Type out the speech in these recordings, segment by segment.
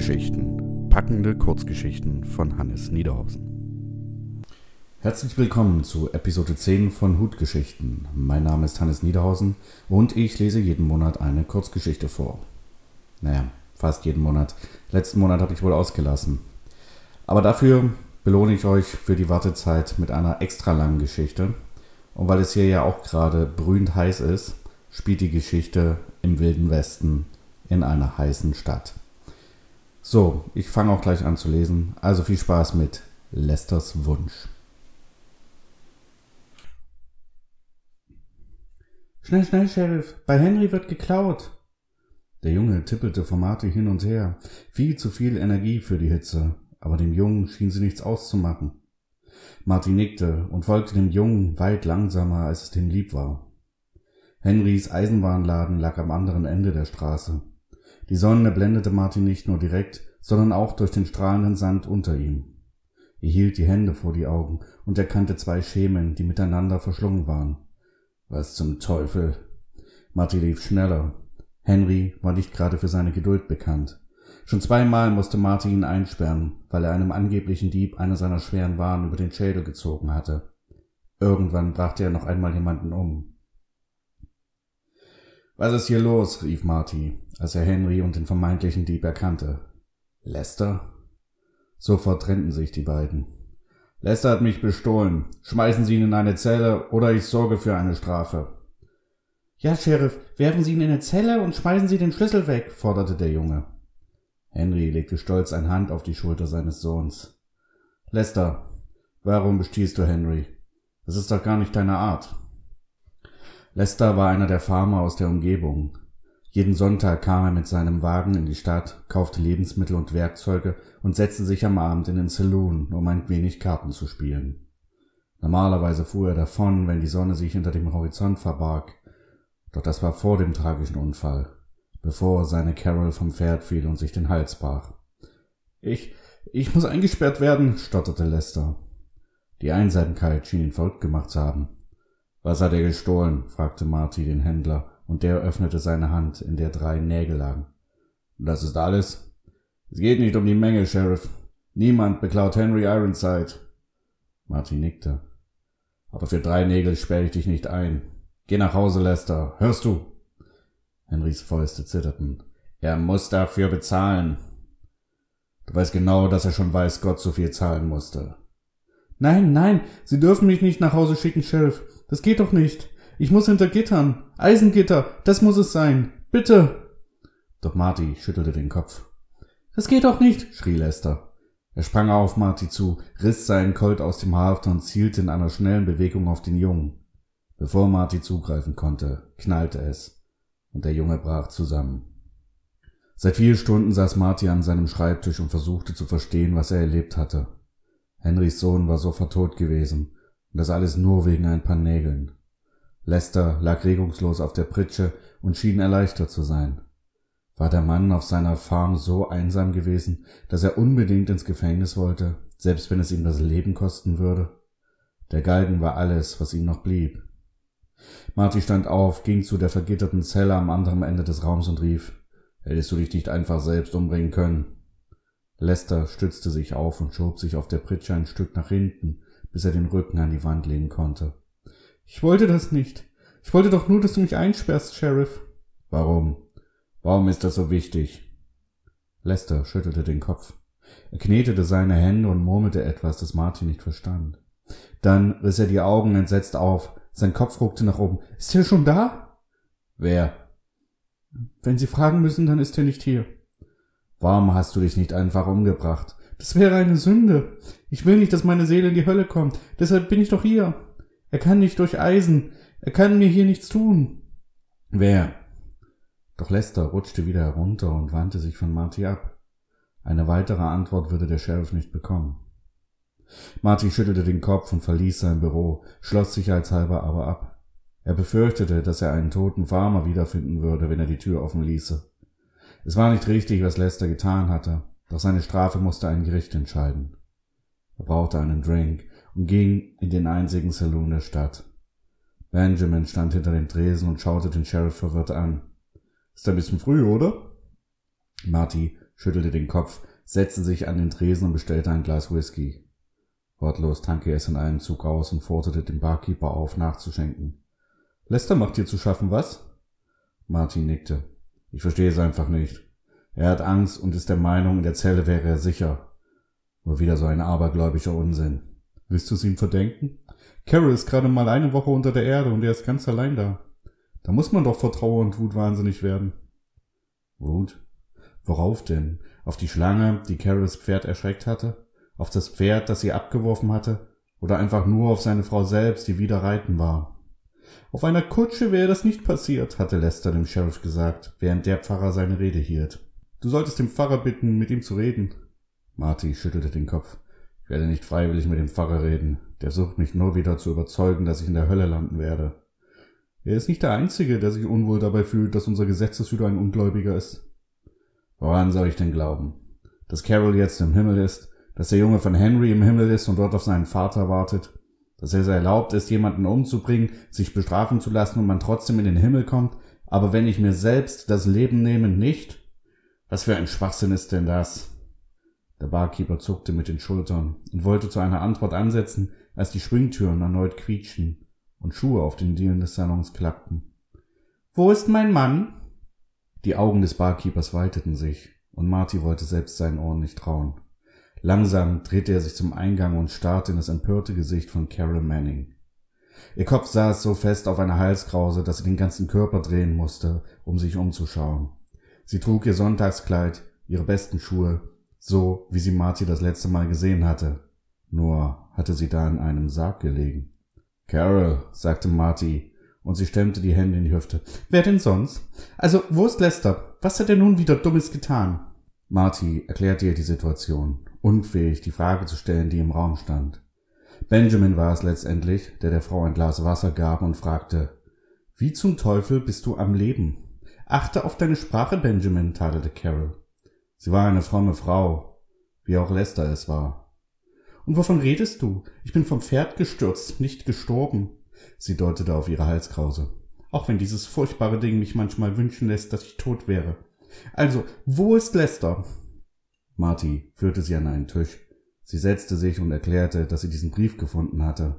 Hutgeschichten. Packende Kurzgeschichten von Hannes Niederhausen. Herzlich willkommen zu Episode 10 von Hutgeschichten. Mein Name ist Hannes Niederhausen und ich lese jeden Monat eine Kurzgeschichte vor. Naja, fast jeden Monat. Letzten Monat habe ich wohl ausgelassen. Aber dafür belohne ich euch für die Wartezeit mit einer extra langen Geschichte. Und weil es hier ja auch gerade brühend heiß ist, spielt die Geschichte im Wilden Westen in einer heißen Stadt. So, ich fange auch gleich an zu lesen. Also viel Spaß mit Lesters Wunsch. Schnell, schnell, Sheriff, bei Henry wird geklaut. Der Junge tippelte vor Marty hin und her. Viel zu viel Energie für die Hitze, aber dem Jungen schien sie nichts auszumachen. Marty nickte und folgte dem Jungen weit langsamer, als es dem lieb war. Henrys Eisenbahnladen lag am anderen Ende der Straße. Die Sonne blendete Martin nicht nur direkt, sondern auch durch den strahlenden Sand unter ihm. Er hielt die Hände vor die Augen und erkannte zwei Schemen, die miteinander verschlungen waren. Was zum Teufel? Martin lief schneller. Henry war nicht gerade für seine Geduld bekannt. Schon zweimal musste Martin ihn einsperren, weil er einem angeblichen Dieb eine seiner schweren Waren über den Schädel gezogen hatte. Irgendwann brachte er noch einmal jemanden um. Was ist hier los? rief Marty, als er Henry und den vermeintlichen Dieb erkannte. Lester? Sofort trennten sich die beiden. Lester hat mich bestohlen. Schmeißen Sie ihn in eine Zelle oder ich sorge für eine Strafe. Ja, Sheriff, werfen Sie ihn in eine Zelle und schmeißen Sie den Schlüssel weg, forderte der Junge. Henry legte stolz eine Hand auf die Schulter seines Sohns. Lester, warum bestiehlst du Henry? Das ist doch gar nicht deine Art. Lester war einer der Farmer aus der Umgebung. Jeden Sonntag kam er mit seinem Wagen in die Stadt, kaufte Lebensmittel und Werkzeuge und setzte sich am Abend in den Saloon, um ein wenig Karten zu spielen. Normalerweise fuhr er davon, wenn die Sonne sich hinter dem Horizont verbarg, doch das war vor dem tragischen Unfall, bevor seine Carol vom Pferd fiel und sich den Hals brach. Ich, ich muss eingesperrt werden, stotterte Lester. Die Einsamkeit schien ihn verrückt gemacht zu haben. Was hat er gestohlen? fragte Marty den Händler, und der öffnete seine Hand, in der drei Nägel lagen. Das ist alles? Es geht nicht um die Menge, Sheriff. Niemand beklaut Henry Ironside. Marty nickte. Aber für drei Nägel sperre ich dich nicht ein. Geh nach Hause, Lester. Hörst du? Henrys Fäuste zitterten. Er muss dafür bezahlen. Du weißt genau, dass er schon weiß Gott so viel zahlen musste. Nein, nein, Sie dürfen mich nicht nach Hause schicken, Sheriff. Das geht doch nicht. Ich muss hinter Gittern. Eisengitter, das muss es sein. Bitte. Doch Marty schüttelte den Kopf. Das geht doch nicht, schrie Lester. Er sprang auf Marty zu, riss seinen Colt aus dem Halfter und zielte in einer schnellen Bewegung auf den Jungen. Bevor Marty zugreifen konnte, knallte es, und der Junge brach zusammen. Seit vier Stunden saß Marty an seinem Schreibtisch und versuchte zu verstehen, was er erlebt hatte. Henrys Sohn war sofort tot gewesen, und das alles nur wegen ein paar Nägeln. Lester lag regungslos auf der Pritsche und schien erleichtert zu sein. War der Mann auf seiner Farm so einsam gewesen, dass er unbedingt ins Gefängnis wollte, selbst wenn es ihm das Leben kosten würde? Der Galgen war alles, was ihm noch blieb. Marty stand auf, ging zu der vergitterten Zelle am anderen Ende des Raums und rief, Hättest du dich nicht einfach selbst umbringen können? Lester stützte sich auf und schob sich auf der Pritsche ein Stück nach hinten, bis er den Rücken an die Wand lehnen konnte. Ich wollte das nicht. Ich wollte doch nur, dass du mich einsperrst, Sheriff. Warum? Warum ist das so wichtig? Lester schüttelte den Kopf. Er knetete seine Hände und murmelte etwas, das Martin nicht verstand. Dann riss er die Augen entsetzt auf. Sein Kopf ruckte nach oben. Ist er schon da? Wer? Wenn Sie fragen müssen, dann ist er nicht hier. Warum hast du dich nicht einfach umgebracht? Das wäre eine Sünde. Ich will nicht, dass meine Seele in die Hölle kommt. Deshalb bin ich doch hier. Er kann nicht durch Eisen. Er kann mir hier nichts tun. Wer? Doch Lester rutschte wieder herunter und wandte sich von Marty ab. Eine weitere Antwort würde der Sheriff nicht bekommen. Marty schüttelte den Kopf und verließ sein Büro, schloss sicherheitshalber aber ab. Er befürchtete, dass er einen toten Farmer wiederfinden würde, wenn er die Tür offen ließe. Es war nicht richtig, was Lester getan hatte, doch seine Strafe musste ein Gericht entscheiden. Er brauchte einen Drink und ging in den einzigen Saloon der Stadt. Benjamin stand hinter dem Tresen und schaute den Sheriff verwirrt an. Ist ein bisschen früh, oder? Marty schüttelte den Kopf, setzte sich an den Tresen und bestellte ein Glas Whisky. Wortlos trank er es in einem Zug aus und forderte den Barkeeper auf, nachzuschenken. Lester macht dir zu schaffen, was? Martin nickte. Ich verstehe es einfach nicht. Er hat Angst und ist der Meinung, in der Zelle wäre er sicher. Nur wieder so ein abergläubischer Unsinn. Willst du es ihm verdenken? Carol ist gerade mal eine Woche unter der Erde und er ist ganz allein da. Da muss man doch vor Trauer und Wut wahnsinnig werden. Wut? Worauf denn? Auf die Schlange, die Carols Pferd erschreckt hatte? Auf das Pferd, das sie abgeworfen hatte? Oder einfach nur auf seine Frau selbst, die wieder reiten war? Auf einer Kutsche wäre das nicht passiert, hatte Lester dem Sheriff gesagt, während der Pfarrer seine Rede hielt. Du solltest den Pfarrer bitten, mit ihm zu reden. Marty schüttelte den Kopf. Werde nicht freiwillig mit dem Pfarrer reden. Der sucht mich nur wieder zu überzeugen, dass ich in der Hölle landen werde. Er ist nicht der Einzige, der sich unwohl dabei fühlt, dass unser Gesetzeshüter ein Ungläubiger ist. Woran soll ich denn glauben? Dass Carol jetzt im Himmel ist, dass der Junge von Henry im Himmel ist und dort auf seinen Vater wartet, dass es erlaubt ist, jemanden umzubringen, sich bestrafen zu lassen und man trotzdem in den Himmel kommt, aber wenn ich mir selbst das Leben nehme, nicht? Was für ein Schwachsinn ist denn das? Der Barkeeper zuckte mit den Schultern und wollte zu einer Antwort ansetzen, als die Schwingtüren erneut quietschten und Schuhe auf den Dielen des Salons klappten. Wo ist mein Mann? Die Augen des Barkeepers weiteten sich, und Marty wollte selbst seinen Ohren nicht trauen. Langsam drehte er sich zum Eingang und starrte in das empörte Gesicht von Carol Manning. Ihr Kopf saß so fest auf einer Halskrause, dass sie den ganzen Körper drehen musste, um sich umzuschauen. Sie trug ihr Sonntagskleid, ihre besten Schuhe, so wie sie Marty das letzte Mal gesehen hatte. Nur hatte sie da in einem Sarg gelegen. Carol, sagte Marty, und sie stemmte die Hände in die Hüfte. Wer denn sonst? Also, wo ist Lester? Was hat er nun wieder Dummes getan? Marty erklärte ihr die Situation, unfähig, die Frage zu stellen, die im Raum stand. Benjamin war es letztendlich, der der Frau ein Glas Wasser gab und fragte, Wie zum Teufel bist du am Leben? Achte auf deine Sprache, Benjamin, tadelte Carol. Sie war eine fromme Frau, wie auch Lester es war. Und wovon redest du? Ich bin vom Pferd gestürzt, nicht gestorben. Sie deutete auf ihre Halskrause. Auch wenn dieses furchtbare Ding mich manchmal wünschen lässt, dass ich tot wäre. Also, wo ist Lester? Marty führte sie an einen Tisch. Sie setzte sich und erklärte, dass sie diesen Brief gefunden hatte.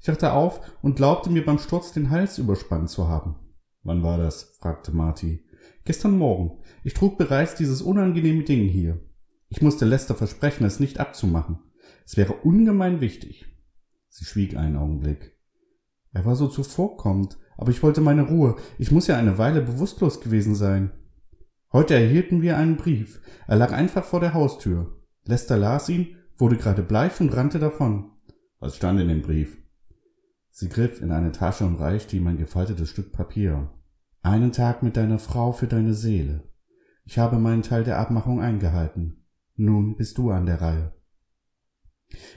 Ich dachte auf und glaubte mir beim Sturz den Hals überspannt zu haben. Wann war das? fragte Marty. Gestern Morgen. Ich trug bereits dieses unangenehme Ding hier. Ich musste Lester versprechen, es nicht abzumachen. Es wäre ungemein wichtig. Sie schwieg einen Augenblick. Er war so zuvorkommend, aber ich wollte meine Ruhe. Ich muss ja eine Weile bewusstlos gewesen sein. Heute erhielten wir einen Brief. Er lag einfach vor der Haustür. Lester las ihn, wurde gerade bleich und rannte davon. Was stand in dem Brief? Sie griff in eine Tasche und reichte ihm ein gefaltetes Stück Papier. Einen Tag mit deiner Frau für deine Seele. Ich habe meinen Teil der Abmachung eingehalten. Nun bist du an der Reihe.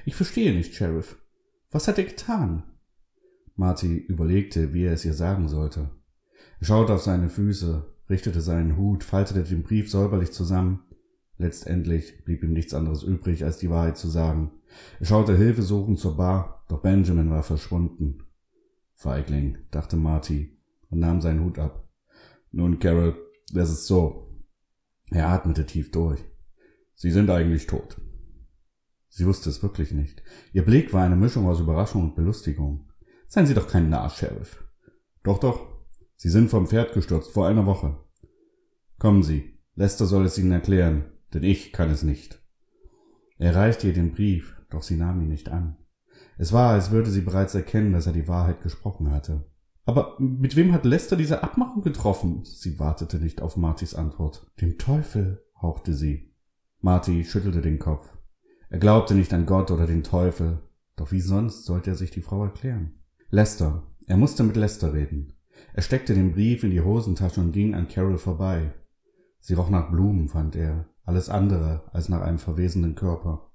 Ich verstehe nicht, Sheriff. Was hat er getan? Marty überlegte, wie er es ihr sagen sollte. Er schaute auf seine Füße, richtete seinen Hut, faltete den Brief säuberlich zusammen. Letztendlich blieb ihm nichts anderes übrig, als die Wahrheit zu sagen. Er schaute hilfesuchend zur Bar, doch Benjamin war verschwunden. Feigling, dachte Marty und nahm seinen Hut ab. Nun, Carol, das ist so. Er atmete tief durch. Sie sind eigentlich tot. Sie wusste es wirklich nicht. Ihr Blick war eine Mischung aus Überraschung und Belustigung. Seien Sie doch kein Narr, Sheriff. Doch, doch, Sie sind vom Pferd gestürzt vor einer Woche. Kommen Sie, Lester soll es Ihnen erklären, denn ich kann es nicht. Er reichte ihr den Brief, doch sie nahm ihn nicht an. Es war, als würde sie bereits erkennen, dass er die Wahrheit gesprochen hatte. Aber mit wem hat Lester diese Abmachung getroffen? Sie wartete nicht auf Martys Antwort. Dem Teufel, hauchte sie. Marty schüttelte den Kopf. Er glaubte nicht an Gott oder den Teufel. Doch wie sonst sollte er sich die Frau erklären? Lester. Er musste mit Lester reden. Er steckte den Brief in die Hosentasche und ging an Carol vorbei. Sie roch nach Blumen, fand er, alles andere als nach einem verwesenden Körper.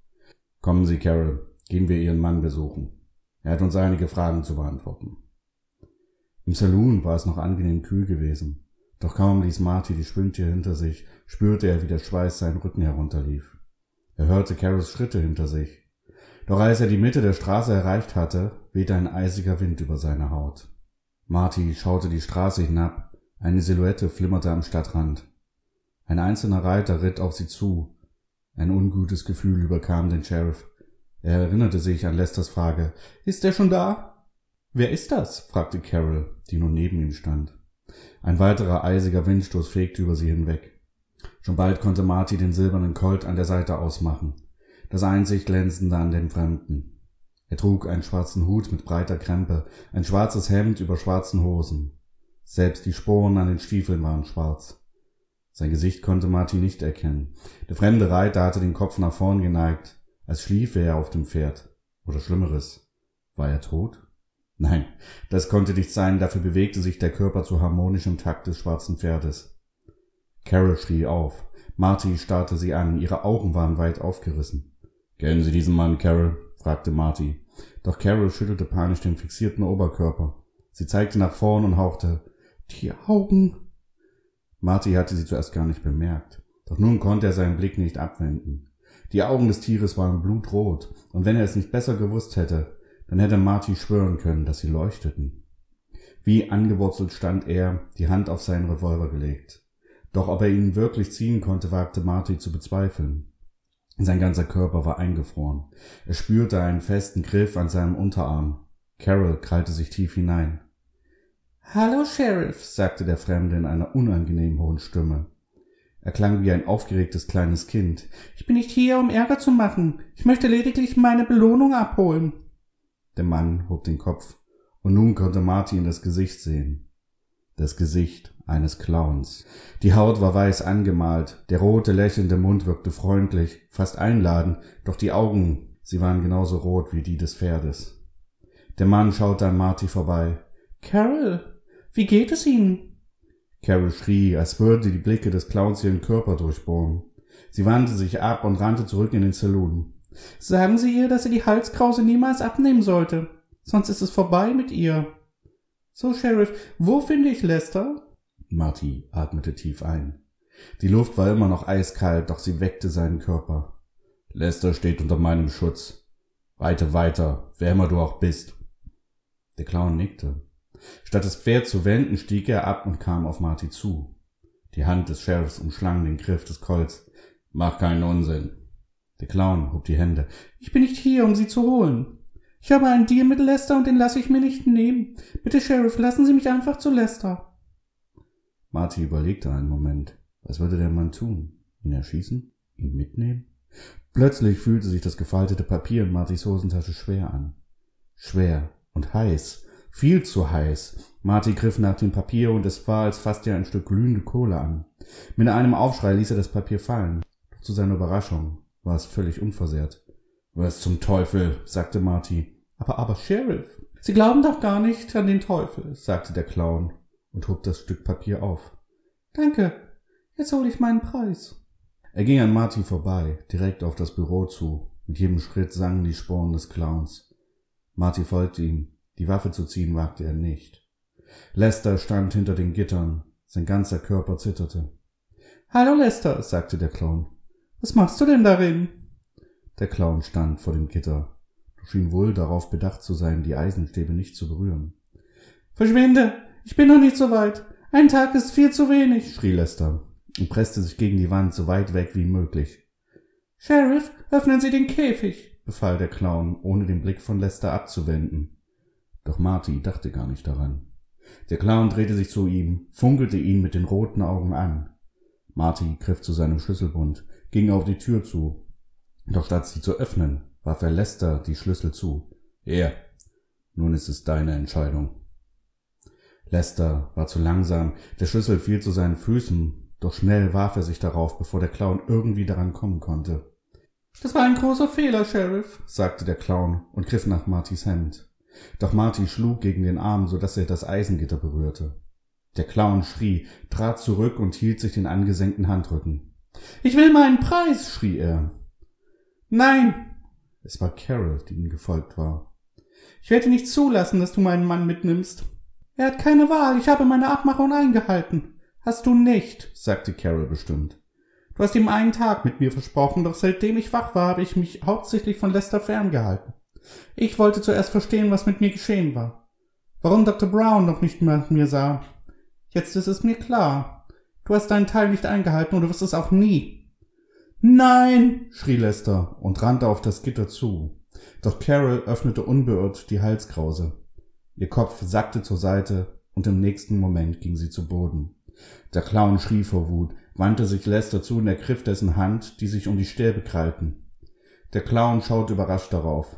Kommen Sie, Carol, gehen wir Ihren Mann besuchen. Er hat uns einige Fragen zu beantworten. Im Saloon war es noch angenehm kühl gewesen, doch kaum ließ Marty die Schwingtür hinter sich, spürte er, wie der Schweiß seinen Rücken herunterlief. Er hörte Carols Schritte hinter sich. Doch als er die Mitte der Straße erreicht hatte, wehte ein eisiger Wind über seine Haut. Marty schaute die Straße hinab, eine Silhouette flimmerte am Stadtrand. Ein einzelner Reiter ritt auf sie zu. Ein ungutes Gefühl überkam den Sheriff. Er erinnerte sich an Lesters Frage. Ist er schon da? Wer ist das? fragte Carol, die nun neben ihm stand. Ein weiterer eisiger Windstoß fegte über sie hinweg. Schon bald konnte Marty den silbernen Colt an der Seite ausmachen. Das einzig glänzende an dem Fremden. Er trug einen schwarzen Hut mit breiter Krempe, ein schwarzes Hemd über schwarzen Hosen. Selbst die Sporen an den Stiefeln waren schwarz. Sein Gesicht konnte Marty nicht erkennen. Der fremde Reiter hatte den Kopf nach vorn geneigt, als schliefe er auf dem Pferd. Oder Schlimmeres. War er tot? Nein, das konnte nicht sein, dafür bewegte sich der Körper zu harmonischem Takt des schwarzen Pferdes. Carol schrie auf. Marty starrte sie an, ihre Augen waren weit aufgerissen. Kennen Sie diesen Mann, Carol? fragte Marty. Doch Carol schüttelte panisch den fixierten Oberkörper. Sie zeigte nach vorn und hauchte Die Augen. Marty hatte sie zuerst gar nicht bemerkt. Doch nun konnte er seinen Blick nicht abwenden. Die Augen des Tieres waren blutrot, und wenn er es nicht besser gewusst hätte, dann hätte Marty schwören können, dass sie leuchteten. Wie angewurzelt stand er, die Hand auf seinen Revolver gelegt. Doch ob er ihn wirklich ziehen konnte, wagte Marty zu bezweifeln. Sein ganzer Körper war eingefroren. Er spürte einen festen Griff an seinem Unterarm. Carol krallte sich tief hinein. Hallo, Sheriff, sagte der Fremde in einer unangenehm hohen Stimme. Er klang wie ein aufgeregtes kleines Kind. Ich bin nicht hier, um Ärger zu machen. Ich möchte lediglich meine Belohnung abholen. Der Mann hob den Kopf, und nun konnte Martin das Gesicht sehen. Das Gesicht eines Clowns. Die Haut war weiß angemalt, der rote, lächelnde Mund wirkte freundlich, fast einladend, doch die Augen, sie waren genauso rot wie die des Pferdes. Der Mann schaute an Marty vorbei. Carol, wie geht es Ihnen? Carol schrie, als würde die Blicke des Clowns ihren Körper durchbohren. Sie wandte sich ab und rannte zurück in den Saloon. Sagen Sie ihr, dass sie die Halskrause niemals abnehmen sollte. Sonst ist es vorbei mit ihr. So, Sheriff, wo finde ich Lester? Marty atmete tief ein. Die Luft war immer noch eiskalt, doch sie weckte seinen Körper. Lester steht unter meinem Schutz. Reite weiter, wer immer du auch bist. Der Clown nickte. Statt das Pferd zu wenden, stieg er ab und kam auf Marty zu. Die Hand des Sheriffs umschlang den Griff des Colts. Mach keinen Unsinn. Der Clown hob die Hände. Ich bin nicht hier, um Sie zu holen. Ich habe einen Deal mit Lester und den lasse ich mir nicht nehmen. Bitte, Sheriff, lassen Sie mich einfach zu Lester. Marty überlegte einen Moment. Was würde der Mann tun? Ihn erschießen? Ihn mitnehmen? Plötzlich fühlte sich das gefaltete Papier in Martys Hosentasche schwer an. Schwer und heiß. Viel zu heiß. Marty griff nach dem Papier und es war, als fasste er ein Stück glühende Kohle an. Mit einem Aufschrei ließ er das Papier fallen. Doch zu seiner Überraschung war es völlig unversehrt. Was zum Teufel, sagte Marty. Aber, aber, Sheriff, Sie glauben doch gar nicht an den Teufel, sagte der Clown und hob das Stück Papier auf. Danke, jetzt hole ich meinen Preis. Er ging an Marty vorbei, direkt auf das Büro zu. Mit jedem Schritt sangen die Sporen des Clowns. Marty folgte ihm. Die Waffe zu ziehen wagte er nicht. Lester stand hinter den Gittern. Sein ganzer Körper zitterte. Hallo Lester, sagte der Clown. Was machst du denn darin? Der Clown stand vor dem Gitter, schien wohl darauf bedacht zu sein, die Eisenstäbe nicht zu berühren. Verschwinde! Ich bin noch nicht so weit. Ein Tag ist viel zu wenig, schrie Lester und presste sich gegen die Wand so weit weg wie möglich. Sheriff, öffnen Sie den Käfig, befahl der Clown, ohne den Blick von Lester abzuwenden. Doch Marty dachte gar nicht daran. Der Clown drehte sich zu ihm, funkelte ihn mit den roten Augen an. Marty griff zu seinem Schlüsselbund, ging auf die Tür zu. Doch statt sie zu öffnen, warf er Lester die Schlüssel zu. Er. Nun ist es deine Entscheidung. Lester war zu langsam, der Schlüssel fiel zu seinen Füßen, doch schnell warf er sich darauf, bevor der Clown irgendwie daran kommen konnte. Das war ein großer Fehler, Sheriff, sagte der Clown und griff nach Martys Hemd. Doch Marty schlug gegen den Arm, so dass er das Eisengitter berührte. Der Clown schrie, trat zurück und hielt sich den angesenkten Handrücken. Ich will meinen Preis, schrie er. Nein! Es war Carol, die ihm gefolgt war. Ich werde nicht zulassen, dass du meinen Mann mitnimmst. Er hat keine Wahl, ich habe meine Abmachung eingehalten. Hast du nicht, sagte Carol bestimmt. Du hast ihm einen Tag mit mir versprochen, doch seitdem ich wach war, habe ich mich hauptsächlich von Lester ferngehalten. Ich wollte zuerst verstehen, was mit mir geschehen war. Warum Dr. Brown noch nicht mehr mir sah. Jetzt ist es mir klar. Du hast deinen Teil nicht eingehalten und du wirst es auch nie. Nein, schrie Lester und rannte auf das Gitter zu. Doch Carol öffnete unbeirrt die Halskrause. Ihr Kopf sackte zur Seite und im nächsten Moment ging sie zu Boden. Der Clown schrie vor Wut, wandte sich Lester zu und ergriff dessen Hand, die sich um die Stäbe krallten. Der Clown schaute überrascht darauf.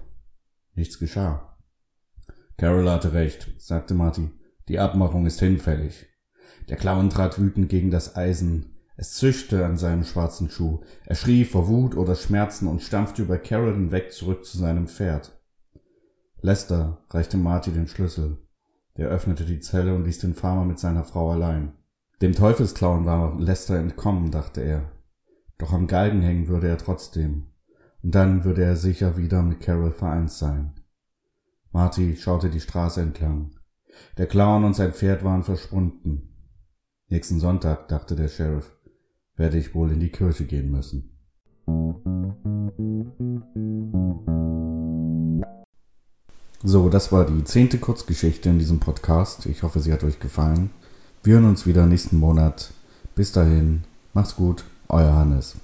Nichts geschah. Carol hatte recht, sagte Marty. Die Abmachung ist hinfällig. Der Clown trat wütend gegen das Eisen. Es zischte an seinem schwarzen Schuh. Er schrie vor Wut oder Schmerzen und stampfte über Carol hinweg zurück zu seinem Pferd. Lester reichte Marty den Schlüssel. Der öffnete die Zelle und ließ den Farmer mit seiner Frau allein. Dem Teufelsclown war Lester entkommen, dachte er. Doch am Galgen hängen würde er trotzdem. Und dann würde er sicher wieder mit Carol vereint sein. Marty schaute die Straße entlang. Der Clown und sein Pferd waren verschwunden. Nächsten Sonntag, dachte der Sheriff, werde ich wohl in die Kirche gehen müssen. So, das war die zehnte Kurzgeschichte in diesem Podcast. Ich hoffe, sie hat euch gefallen. Wir hören uns wieder nächsten Monat. Bis dahin, macht's gut, euer Hannes.